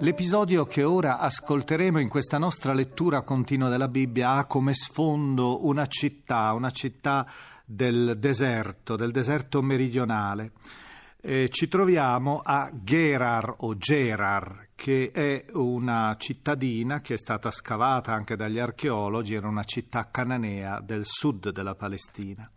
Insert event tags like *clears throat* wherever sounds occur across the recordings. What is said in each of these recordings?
L'episodio che ora ascolteremo in questa nostra lettura continua della Bibbia ha come sfondo una città, una città del deserto, del deserto meridionale. Eh, ci troviamo a Gerar o Gerar, che è una cittadina che è stata scavata anche dagli archeologi, era una città cananea del sud della Palestina.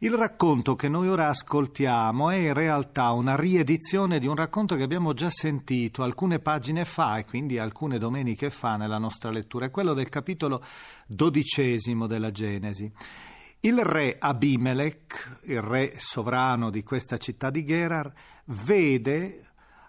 Il racconto che noi ora ascoltiamo è in realtà una riedizione di un racconto che abbiamo già sentito alcune pagine fa e quindi alcune domeniche fa nella nostra lettura, è quello del capitolo dodicesimo della Genesi. Il re Abimelech, il re sovrano di questa città di Gerar, vede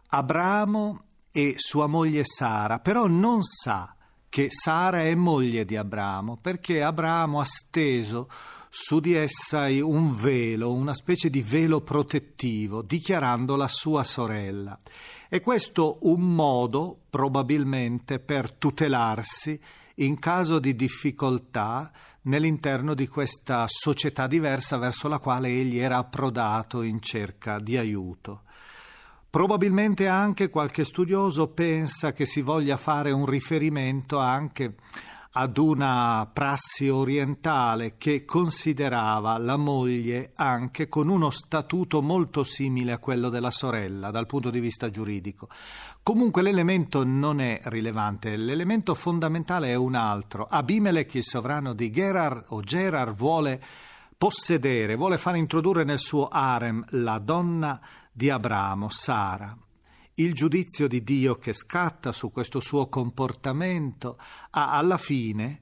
Abramo e sua moglie Sara, però non sa che Sara è moglie di Abramo, perché Abramo ha steso su di essa un velo, una specie di velo protettivo, dichiarando la sua sorella. E questo un modo, probabilmente, per tutelarsi in caso di difficoltà nell'interno di questa società diversa verso la quale egli era approdato in cerca di aiuto. Probabilmente anche qualche studioso pensa che si voglia fare un riferimento anche ad una prassi orientale che considerava la moglie anche con uno statuto molto simile a quello della sorella dal punto di vista giuridico. Comunque l'elemento non è rilevante, l'elemento fondamentale è un altro. Abimelech, il sovrano di Gerar o Gerar, vuole possedere, vuole far introdurre nel suo harem la donna di Abramo, Sara il giudizio di Dio che scatta su questo suo comportamento ha alla fine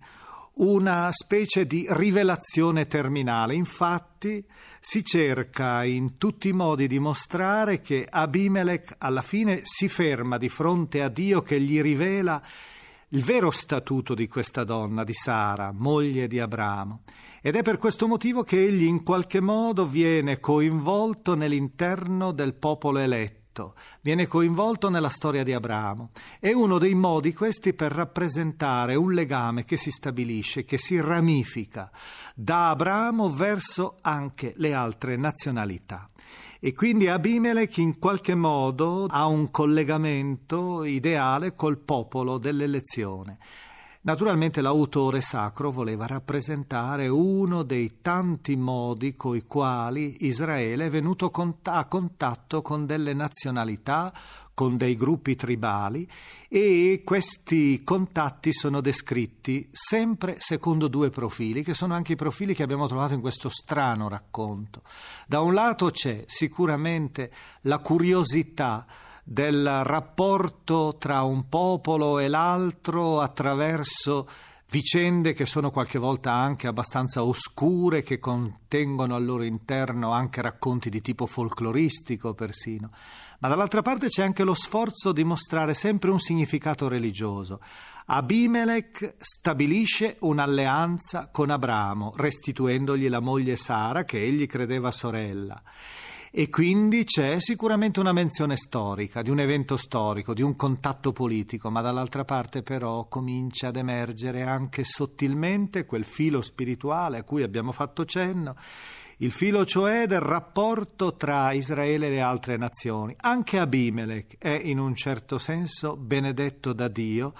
una specie di rivelazione terminale. Infatti si cerca in tutti i modi di mostrare che Abimelech alla fine si ferma di fronte a Dio che gli rivela il vero statuto di questa donna, di Sara, moglie di Abramo. Ed è per questo motivo che egli in qualche modo viene coinvolto nell'interno del popolo eletto viene coinvolto nella storia di Abramo. È uno dei modi questi per rappresentare un legame che si stabilisce, che si ramifica da Abramo verso anche le altre nazionalità. E quindi Abimelech in qualche modo ha un collegamento ideale col popolo dell'elezione. Naturalmente l'autore sacro voleva rappresentare uno dei tanti modi coi quali Israele è venuto a contatto con delle nazionalità, con dei gruppi tribali e questi contatti sono descritti sempre secondo due profili, che sono anche i profili che abbiamo trovato in questo strano racconto. Da un lato c'è sicuramente la curiosità del rapporto tra un popolo e l'altro attraverso vicende che sono qualche volta anche abbastanza oscure, che contengono al loro interno anche racconti di tipo folcloristico persino. Ma dall'altra parte c'è anche lo sforzo di mostrare sempre un significato religioso. Abimelech stabilisce un'alleanza con Abramo, restituendogli la moglie Sara, che egli credeva sorella. E quindi c'è sicuramente una menzione storica, di un evento storico, di un contatto politico, ma dall'altra parte però comincia ad emergere anche sottilmente quel filo spirituale a cui abbiamo fatto cenno, il filo cioè del rapporto tra Israele e le altre nazioni. Anche Abimelech è in un certo senso benedetto da Dio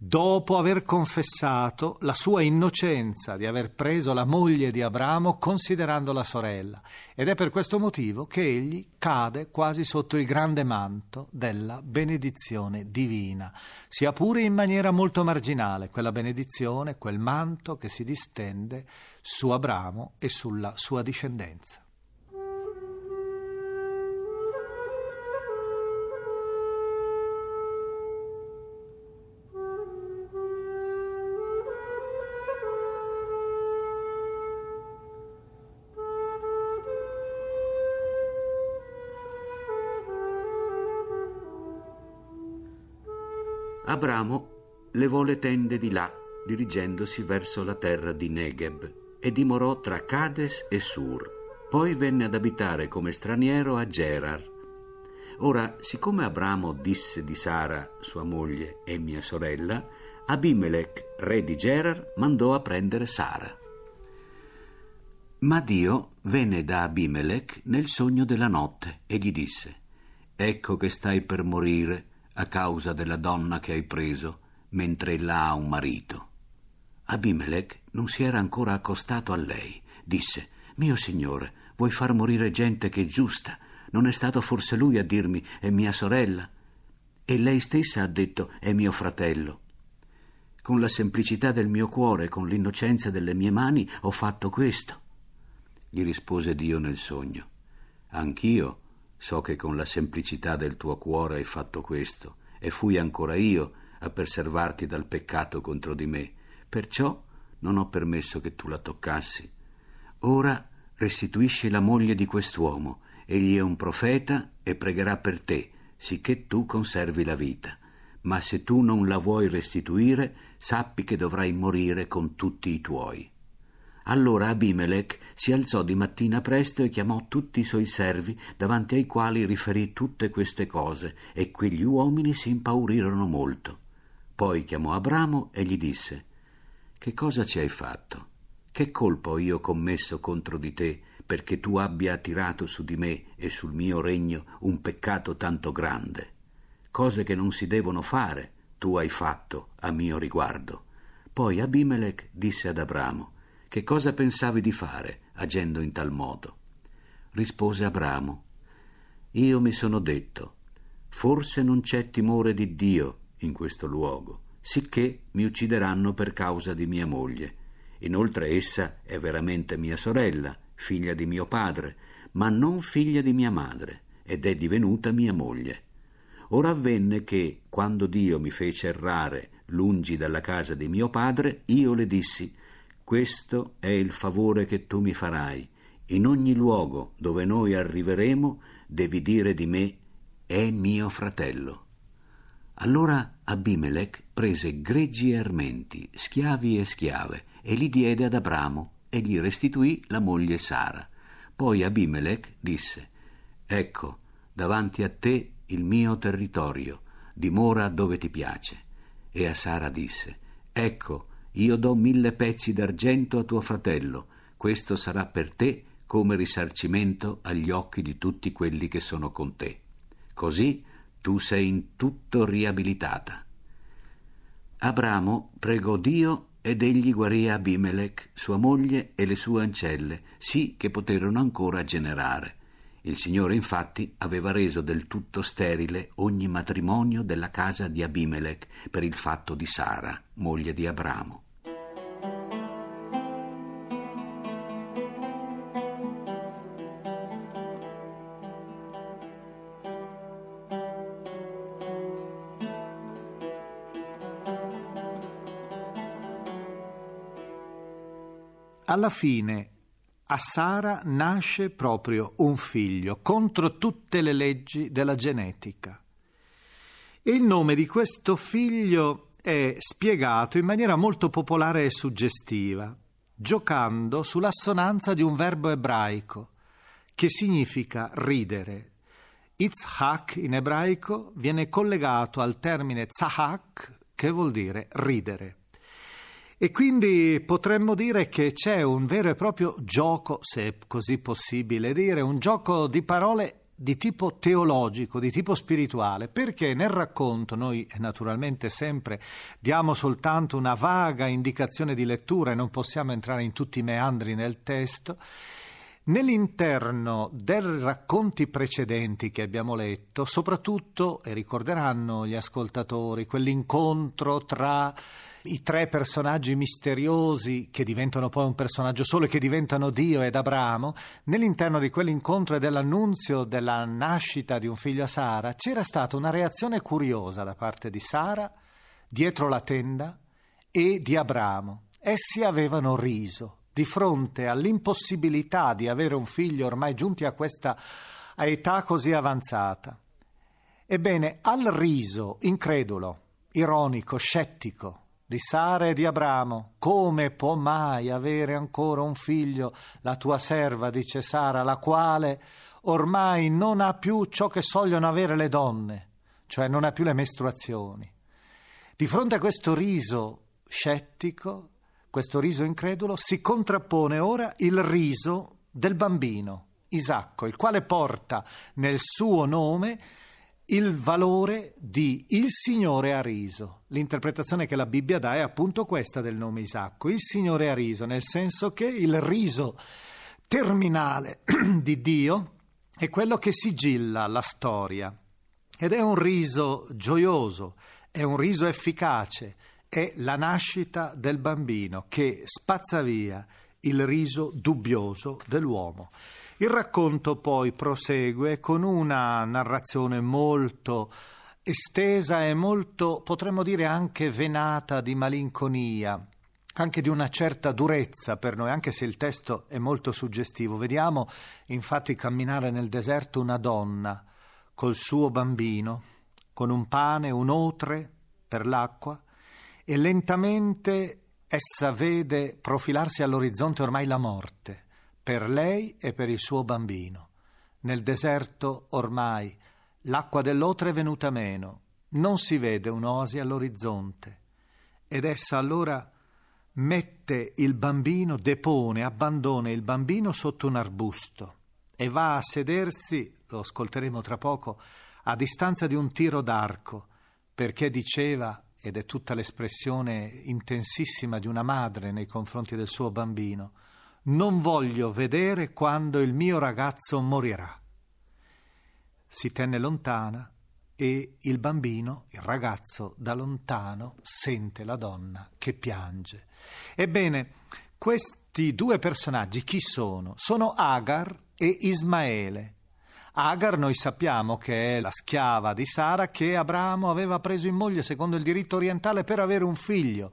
dopo aver confessato la sua innocenza di aver preso la moglie di Abramo considerandola sorella ed è per questo motivo che egli cade quasi sotto il grande manto della benedizione divina, sia pure in maniera molto marginale, quella benedizione, quel manto che si distende su Abramo e sulla sua discendenza. Abramo levò le tende di là, dirigendosi verso la terra di Negeb, e dimorò tra Cades e Sur. Poi venne ad abitare come straniero a Gerar. Ora, siccome Abramo disse di Sara, sua moglie e mia sorella, Abimelech, re di Gerar, mandò a prendere Sara. Ma Dio venne da Abimelech nel sogno della notte e gli disse: Ecco che stai per morire a causa della donna che hai preso, mentre ella ha un marito. Abimelech non si era ancora accostato a lei. Disse: Mio signore, vuoi far morire gente che è giusta? Non è stato forse lui a dirmi è mia sorella? E lei stessa ha detto è mio fratello. Con la semplicità del mio cuore e con l'innocenza delle mie mani ho fatto questo. Gli rispose Dio nel sogno. Anch'io So che con la semplicità del tuo cuore hai fatto questo, e fui ancora io a preservarti dal peccato contro di me. Perciò non ho permesso che tu la toccassi. Ora restituisci la moglie di quest'uomo. Egli è un profeta e pregherà per te, sicché tu conservi la vita. Ma se tu non la vuoi restituire, sappi che dovrai morire con tutti i tuoi. Allora Abimelech si alzò di mattina presto e chiamò tutti i suoi servi, davanti ai quali riferì tutte queste cose, e quegli uomini si impaurirono molto. Poi chiamò Abramo e gli disse: Che cosa ci hai fatto? Che colpo ho io commesso contro di te, perché tu abbia attirato su di me e sul mio regno un peccato tanto grande? Cose che non si devono fare, tu hai fatto a mio riguardo. Poi Abimelech disse ad Abramo: che cosa pensavi di fare agendo in tal modo? Rispose Abramo, io mi sono detto, forse non c'è timore di Dio in questo luogo, sicché mi uccideranno per causa di mia moglie. Inoltre essa è veramente mia sorella, figlia di mio padre, ma non figlia di mia madre, ed è divenuta mia moglie. Ora avvenne che, quando Dio mi fece errare lungi dalla casa di mio padre, io le dissi questo è il favore che tu mi farai. In ogni luogo dove noi arriveremo devi dire di me è mio fratello. Allora Abimelech prese greggi e armenti, schiavi e schiave, e li diede ad Abramo e gli restituì la moglie Sara. Poi Abimelech disse: Ecco, davanti a te il mio territorio, dimora dove ti piace. E a Sara disse: Ecco, io do mille pezzi d'argento a tuo fratello, questo sarà per te come risarcimento agli occhi di tutti quelli che sono con te. Così tu sei in tutto riabilitata. Abramo pregò Dio ed egli guarì Abimelech, sua moglie e le sue ancelle, sì che poterono ancora generare. Il Signore infatti aveva reso del tutto sterile ogni matrimonio della casa di Abimelech per il fatto di Sara, moglie di Abramo. Alla fine a Sara nasce proprio un figlio contro tutte le leggi della genetica. E il nome di questo figlio è spiegato in maniera molto popolare e suggestiva, giocando sull'assonanza di un verbo ebraico che significa ridere. Itzhak in ebraico viene collegato al termine tzahak che vuol dire ridere. E quindi potremmo dire che c'è un vero e proprio gioco, se è così possibile dire, un gioco di parole di tipo teologico, di tipo spirituale, perché nel racconto noi naturalmente sempre diamo soltanto una vaga indicazione di lettura e non possiamo entrare in tutti i meandri nel testo. Nell'interno dei racconti precedenti che abbiamo letto, soprattutto, e ricorderanno gli ascoltatori, quell'incontro tra i tre personaggi misteriosi che diventano poi un personaggio solo e che diventano Dio ed Abramo, nell'interno di quell'incontro e dell'annunzio della nascita di un figlio a Sara, c'era stata una reazione curiosa da parte di Sara dietro la tenda e di Abramo. Essi avevano riso di fronte all'impossibilità di avere un figlio ormai giunti a questa età così avanzata. Ebbene, al riso incredulo, ironico, scettico, di Sara e di Abramo. Come può mai avere ancora un figlio la tua serva, dice Sara, la quale ormai non ha più ciò che sogliono avere le donne, cioè non ha più le mestruazioni. Di fronte a questo riso scettico, questo riso incredulo, si contrappone ora il riso del bambino, Isacco, il quale porta nel suo nome il valore di il Signore ha riso. L'interpretazione che la Bibbia dà è appunto questa del nome Isacco, il Signore ha riso, nel senso che il riso terminale *clears throat* di Dio è quello che sigilla la storia ed è un riso gioioso, è un riso efficace, è la nascita del bambino che spazza via il riso dubbioso dell'uomo. Il racconto poi prosegue con una narrazione molto estesa e molto, potremmo dire anche venata di malinconia, anche di una certa durezza per noi, anche se il testo è molto suggestivo. Vediamo infatti camminare nel deserto una donna col suo bambino, con un pane, un otre per l'acqua, e lentamente essa vede profilarsi all'orizzonte ormai la morte per lei e per il suo bambino. Nel deserto ormai l'acqua dell'otre è venuta meno, non si vede un'oasi all'orizzonte. Ed essa allora mette il bambino, depone, abbandona il bambino sotto un arbusto e va a sedersi, lo ascolteremo tra poco, a distanza di un tiro d'arco, perché diceva, ed è tutta l'espressione intensissima di una madre nei confronti del suo bambino, non voglio vedere quando il mio ragazzo morirà. Si tenne lontana e il bambino, il ragazzo, da lontano sente la donna che piange. Ebbene, questi due personaggi chi sono? Sono Agar e Ismaele. Agar noi sappiamo che è la schiava di Sara che Abramo aveva preso in moglie secondo il diritto orientale per avere un figlio.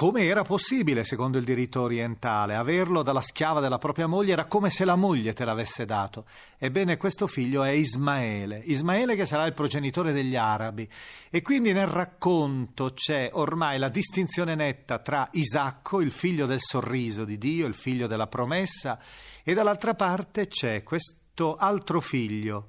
Come era possibile, secondo il diritto orientale, averlo dalla schiava della propria moglie era come se la moglie te l'avesse dato. Ebbene, questo figlio è Ismaele, Ismaele che sarà il progenitore degli arabi. E quindi nel racconto c'è ormai la distinzione netta tra Isacco, il figlio del sorriso di Dio, il figlio della promessa, e dall'altra parte c'è questo altro figlio,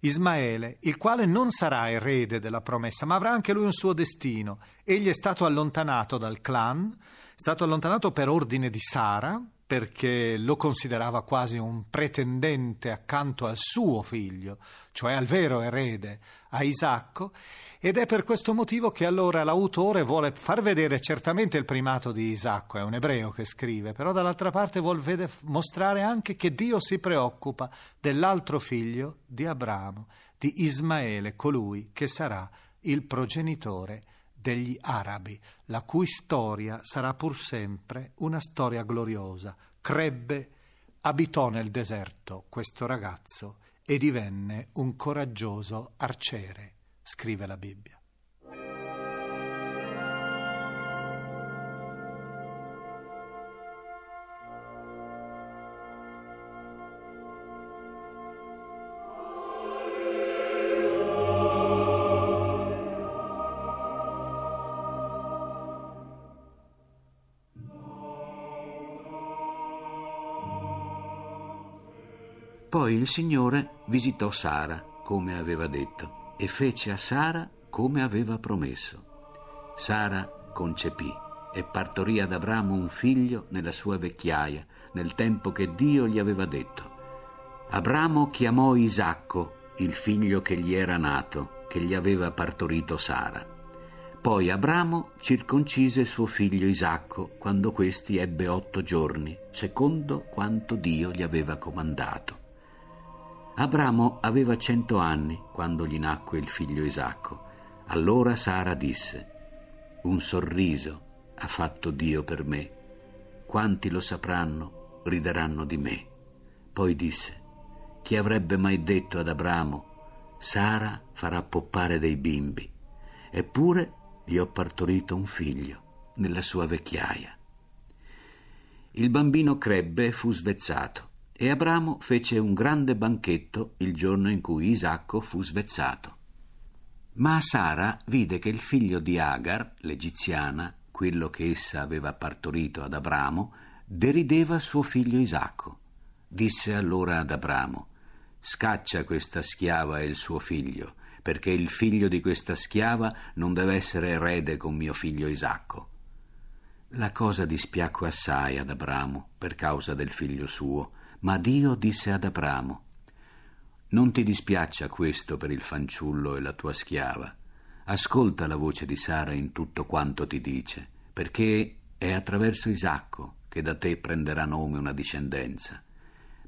Ismaele, il quale non sarà erede della promessa, ma avrà anche lui un suo destino. Egli è stato allontanato dal clan, è stato allontanato per ordine di Sara, perché lo considerava quasi un pretendente accanto al suo figlio, cioè al vero erede, a Isacco, ed è per questo motivo che allora l'autore vuole far vedere certamente il primato di Isacco, è un ebreo che scrive, però dall'altra parte vuol vede- mostrare anche che Dio si preoccupa dell'altro figlio di Abramo, di Ismaele, colui che sarà il progenitore degli arabi, la cui storia sarà pur sempre una storia gloriosa. Crebbe, abitò nel deserto questo ragazzo e divenne un coraggioso arciere, scrive la Bibbia. Poi il Signore visitò Sara, come aveva detto, e fece a Sara come aveva promesso. Sara concepì e partorì ad Abramo un figlio nella sua vecchiaia, nel tempo che Dio gli aveva detto. Abramo chiamò Isacco, il figlio che gli era nato, che gli aveva partorito Sara. Poi Abramo circoncise suo figlio Isacco quando questi ebbe otto giorni, secondo quanto Dio gli aveva comandato. Abramo aveva cento anni quando gli nacque il figlio Isacco. Allora Sara disse, Un sorriso ha fatto Dio per me. Quanti lo sapranno rideranno di me. Poi disse, Chi avrebbe mai detto ad Abramo, Sara farà poppare dei bimbi? Eppure gli ho partorito un figlio nella sua vecchiaia. Il bambino crebbe e fu svezzato. E Abramo fece un grande banchetto il giorno in cui Isacco fu svezzato. Ma Sara vide che il figlio di Agar, l'egiziana, quello che essa aveva partorito ad Abramo, derideva suo figlio Isacco. Disse allora ad Abramo, Scaccia questa schiava e il suo figlio, perché il figlio di questa schiava non deve essere erede con mio figlio Isacco. La cosa dispiacque assai ad Abramo per causa del figlio suo, ma Dio disse ad Abramo, Non ti dispiaccia questo per il fanciullo e la tua schiava. Ascolta la voce di Sara in tutto quanto ti dice, perché è attraverso Isacco che da te prenderà nome una discendenza.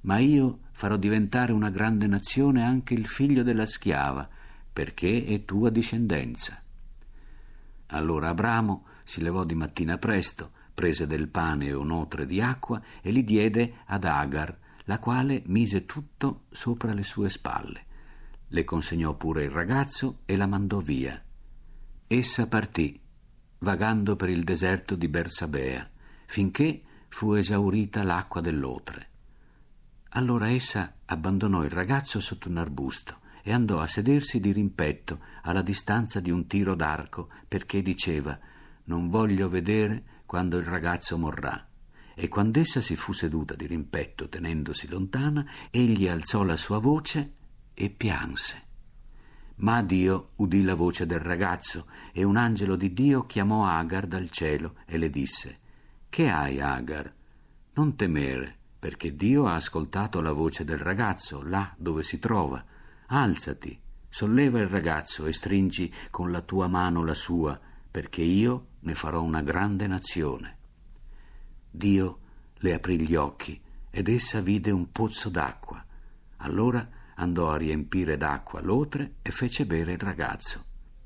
Ma io farò diventare una grande nazione anche il figlio della schiava, perché è tua discendenza. Allora Abramo si levò di mattina presto, prese del pane e un'otre di acqua e li diede ad Agar, la quale mise tutto sopra le sue spalle. Le consegnò pure il ragazzo e la mandò via. Essa partì, vagando per il deserto di Bersabea, finché fu esaurita l'acqua dell'otre. Allora essa abbandonò il ragazzo sotto un arbusto e andò a sedersi di rimpetto alla distanza di un tiro d'arco perché diceva non voglio vedere quando il ragazzo morrà. E quand'essa si fu seduta di rimpetto tenendosi lontana, egli alzò la sua voce e pianse. Ma Dio udì la voce del ragazzo e un angelo di Dio chiamò Agar dal cielo e le disse Che hai, Agar? Non temere, perché Dio ha ascoltato la voce del ragazzo là dove si trova. Alzati, solleva il ragazzo e stringi con la tua mano la sua, perché io ne farò una grande nazione. Dio le aprì gli occhi ed essa vide un pozzo d'acqua. Allora andò a riempire d'acqua l'otre e fece bere il ragazzo.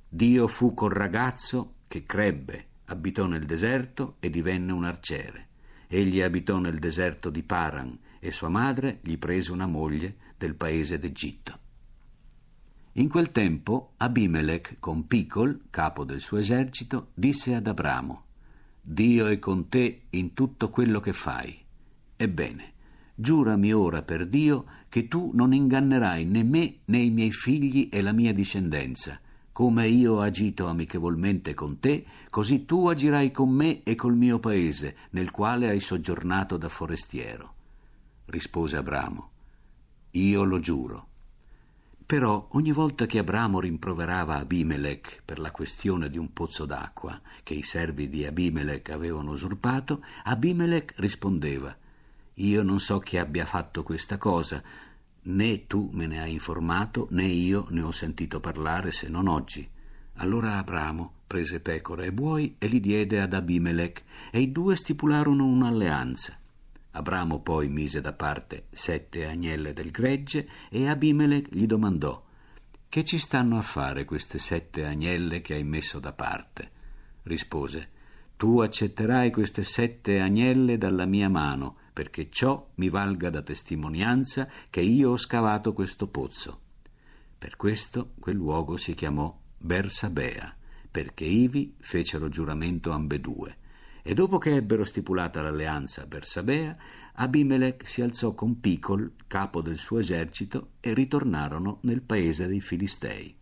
Dio fu col ragazzo che crebbe, abitò nel deserto e divenne un arciere. Egli abitò nel deserto di Paran e sua madre gli prese una moglie del paese d'Egitto. In quel tempo Abimelech, con Picol, capo del suo esercito, disse ad Abramo: Dio è con te in tutto quello che fai. Ebbene, giurami ora per Dio che tu non ingannerai né me né i miei figli e la mia discendenza. Come io ho agito amichevolmente con te, così tu agirai con me e col mio paese, nel quale hai soggiornato da forestiero. Rispose Abramo. Io lo giuro. Però ogni volta che Abramo rimproverava Abimelech per la questione di un pozzo d'acqua che i servi di Abimelech avevano usurpato, Abimelech rispondeva Io non so chi abbia fatto questa cosa, né tu me ne hai informato, né io ne ho sentito parlare se non oggi. Allora Abramo prese pecore e buoi e li diede ad Abimelech, e i due stipularono un'alleanza. Abramo poi mise da parte sette agnelle del gregge e Abimelech gli domandò Che ci stanno a fare queste sette agnelle che hai messo da parte? Rispose Tu accetterai queste sette agnelle dalla mia mano, perché ciò mi valga da testimonianza che io ho scavato questo pozzo. Per questo quel luogo si chiamò Bersabea, perché ivi fecero giuramento ambedue e dopo che ebbero stipulata l'alleanza a Bersabea, Abimelech si alzò con Picol, capo del suo esercito, e ritornarono nel paese dei Filistei.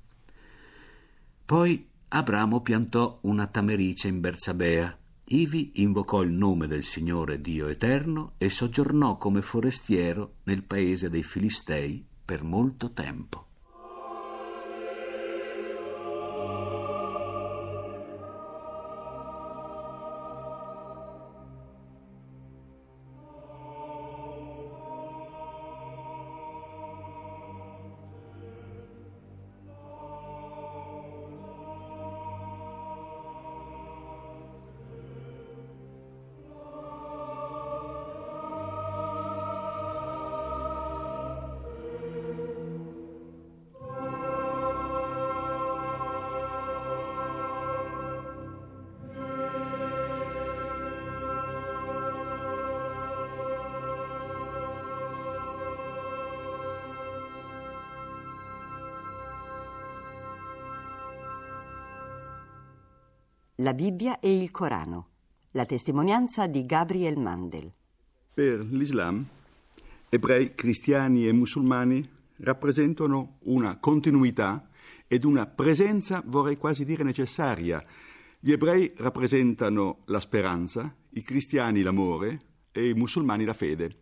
Poi Abramo piantò una tamerice in Bersabea, ivi invocò il nome del Signore Dio Eterno e soggiornò come forestiero nel paese dei Filistei per molto tempo. La Bibbia e il Corano. La testimonianza di Gabriel Mandel. Per l'Islam, ebrei, cristiani e musulmani rappresentano una continuità ed una presenza, vorrei quasi dire, necessaria. Gli ebrei rappresentano la speranza, i cristiani l'amore e i musulmani la fede.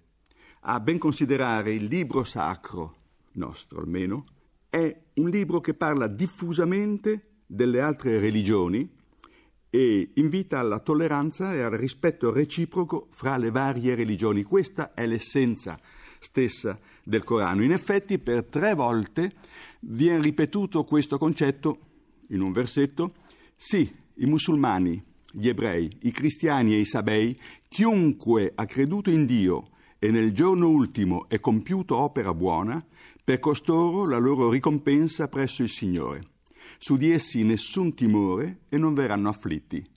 A ben considerare il libro sacro, nostro almeno, è un libro che parla diffusamente delle altre religioni, e invita alla tolleranza e al rispetto reciproco fra le varie religioni. Questa è l'essenza stessa del Corano. In effetti, per tre volte viene ripetuto questo concetto in un versetto. Sì, i musulmani, gli ebrei, i cristiani e i sabei, chiunque ha creduto in Dio e nel giorno ultimo è compiuto opera buona, per costoro la loro ricompensa presso il Signore su di essi nessun timore e non verranno afflitti.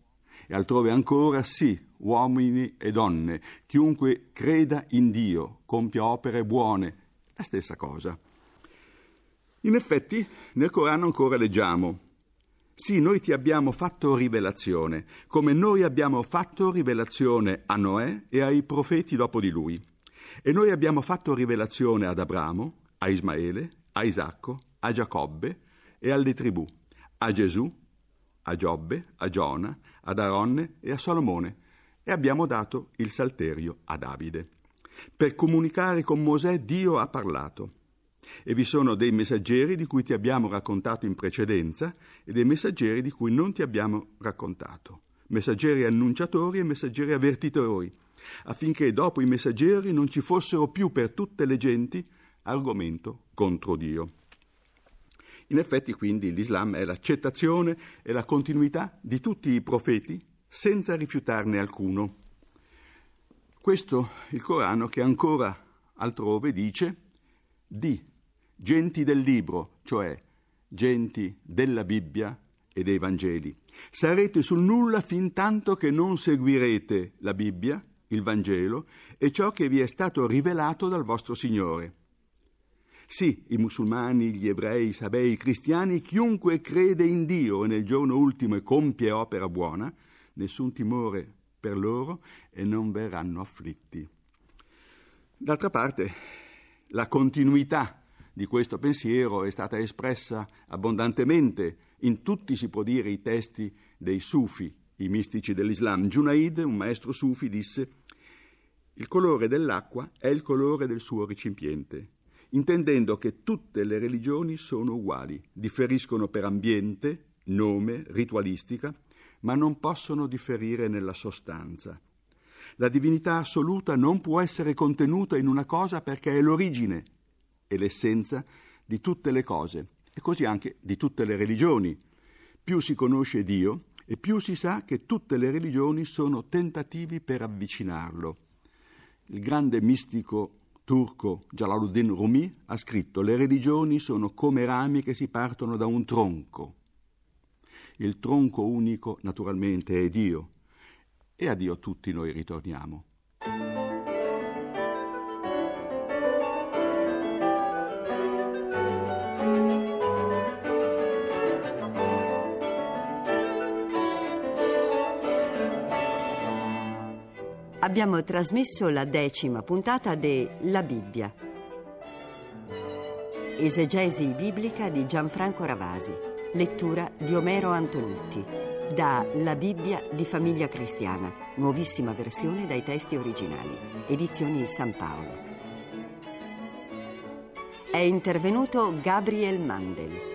E altrove ancora, sì, uomini e donne, chiunque creda in Dio, compia opere buone, la stessa cosa. In effetti, nel Corano ancora leggiamo, sì, noi ti abbiamo fatto rivelazione, come noi abbiamo fatto rivelazione a Noè e ai profeti dopo di lui. E noi abbiamo fatto rivelazione ad Abramo, a Ismaele, a Isacco, a Giacobbe, e alle tribù, a Gesù, a Giobbe, a Giona, ad Aronne e a Salomone, e abbiamo dato il salterio a Davide. Per comunicare con Mosè Dio ha parlato. E vi sono dei messaggeri di cui ti abbiamo raccontato in precedenza e dei messaggeri di cui non ti abbiamo raccontato. Messaggeri annunciatori e messaggeri avvertitori, affinché dopo i messaggeri non ci fossero più per tutte le genti argomento contro Dio. In effetti, quindi, l'Islam è l'accettazione e la continuità di tutti i profeti senza rifiutarne alcuno. Questo il Corano che ancora altrove dice di genti del libro, cioè genti della Bibbia e dei Vangeli. Sarete sul nulla fin tanto che non seguirete la Bibbia, il Vangelo e ciò che vi è stato rivelato dal vostro Signore. Sì, i musulmani, gli ebrei, i sabei, i cristiani, chiunque crede in Dio e nel giorno ultimo e compie opera buona, nessun timore per loro e non verranno afflitti. D'altra parte, la continuità di questo pensiero è stata espressa abbondantemente in tutti, si può dire, i testi dei sufi, i mistici dell'Islam. Junaid, un maestro sufi, disse il colore dell'acqua è il colore del suo recipiente, intendendo che tutte le religioni sono uguali, differiscono per ambiente, nome, ritualistica, ma non possono differire nella sostanza. La divinità assoluta non può essere contenuta in una cosa perché è l'origine e l'essenza di tutte le cose, e così anche di tutte le religioni. Più si conosce Dio e più si sa che tutte le religioni sono tentativi per avvicinarlo. Il grande mistico turco Jalaluddin Rumi ha scritto le religioni sono come rami che si partono da un tronco. Il tronco unico, naturalmente, è Dio, e a Dio tutti noi ritorniamo. Abbiamo trasmesso la decima puntata de La Bibbia. Esegesi biblica di Gianfranco Ravasi. Lettura di Omero Antonutti. Da La Bibbia di Famiglia Cristiana. Nuovissima versione dai testi originali. Edizioni San Paolo. È intervenuto Gabriel Mandel.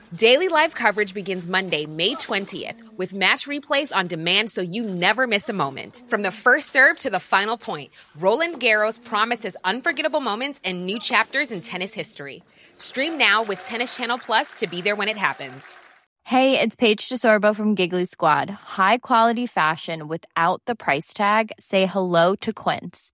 Daily live coverage begins Monday, May 20th, with match replays on demand so you never miss a moment. From the first serve to the final point, Roland Garros promises unforgettable moments and new chapters in tennis history. Stream now with Tennis Channel Plus to be there when it happens. Hey, it's Paige DeSorbo from Giggly Squad. High quality fashion without the price tag? Say hello to Quince.